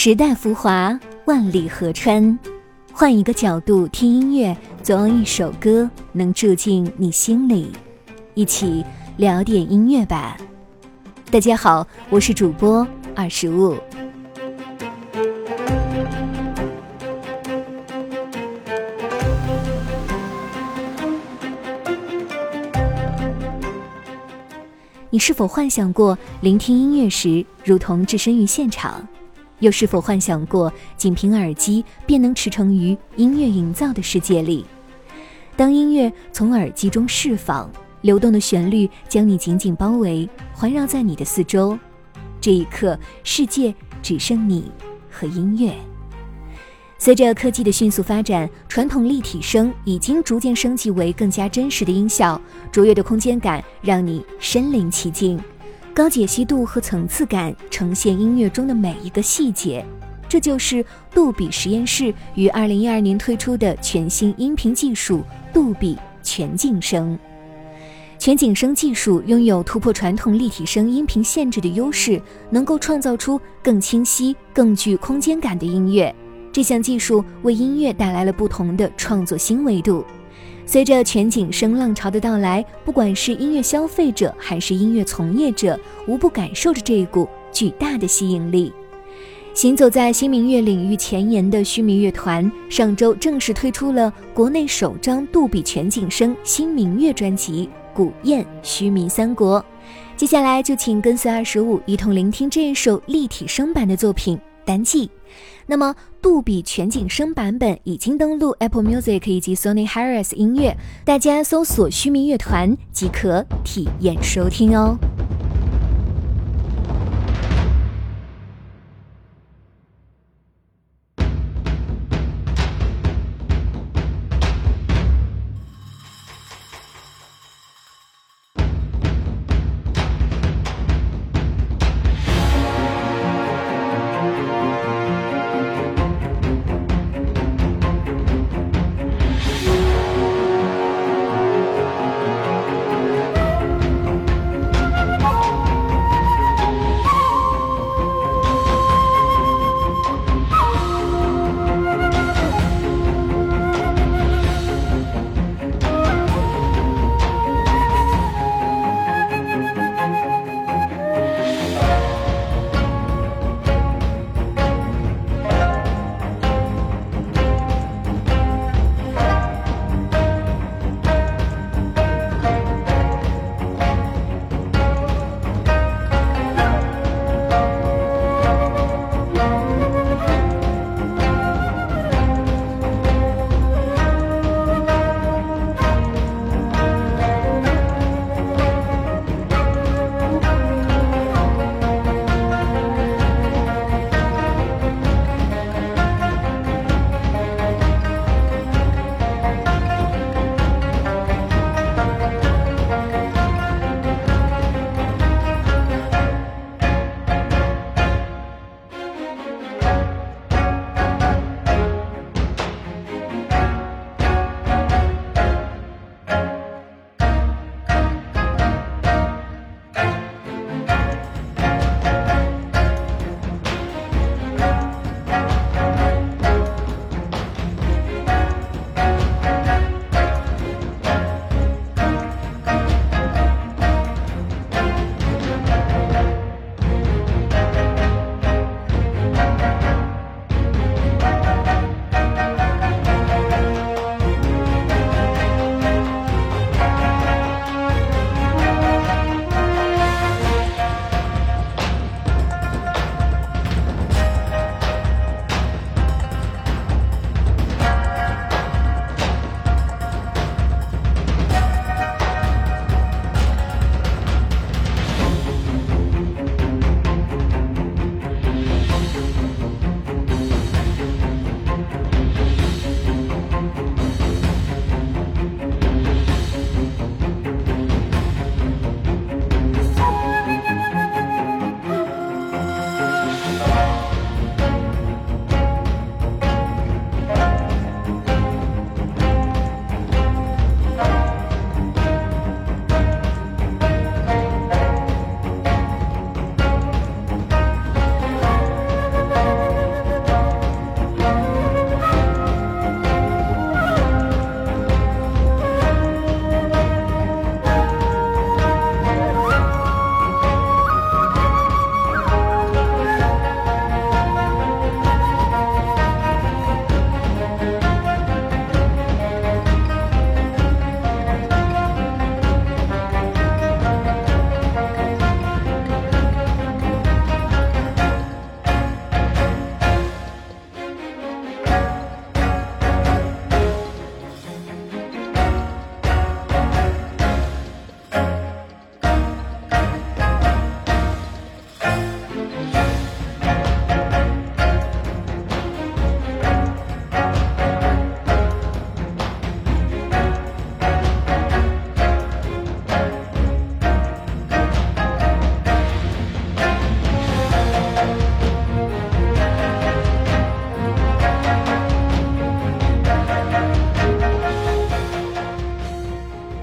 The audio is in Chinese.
时代浮华，万里河川。换一个角度听音乐，总有一首歌能住进你心里。一起聊点音乐吧。大家好，我是主播二十五。你是否幻想过聆听音乐时，如同置身于现场？又是否幻想过仅凭耳机便能驰骋于音乐营造的世界里？当音乐从耳机中释放，流动的旋律将你紧紧包围，环绕在你的四周。这一刻，世界只剩你和音乐。随着科技的迅速发展，传统立体声已经逐渐升级为更加真实的音效，卓越的空间感让你身临其境。高解析度和层次感呈现音乐中的每一个细节，这就是杜比实验室于二零一二年推出的全新音频技术——杜比全景声。全景声技术拥有突破传统立体声音频限制的优势，能够创造出更清晰、更具空间感的音乐。这项技术为音乐带来了不同的创作新维度。随着全景声浪潮的到来，不管是音乐消费者还是音乐从业者，无不感受着这一股巨大的吸引力。行走在新民乐领域前沿的须弥乐团，上周正式推出了国内首张杜比全景声新民乐专辑《古燕须弥三国》。接下来就请跟随二十五一同聆听这一首立体声版的作品《单骑》。那么，杜比全景声版本已经登录 Apple Music 以及 Sony Harris 音乐，大家搜索“须弥乐团”即可体验收听哦。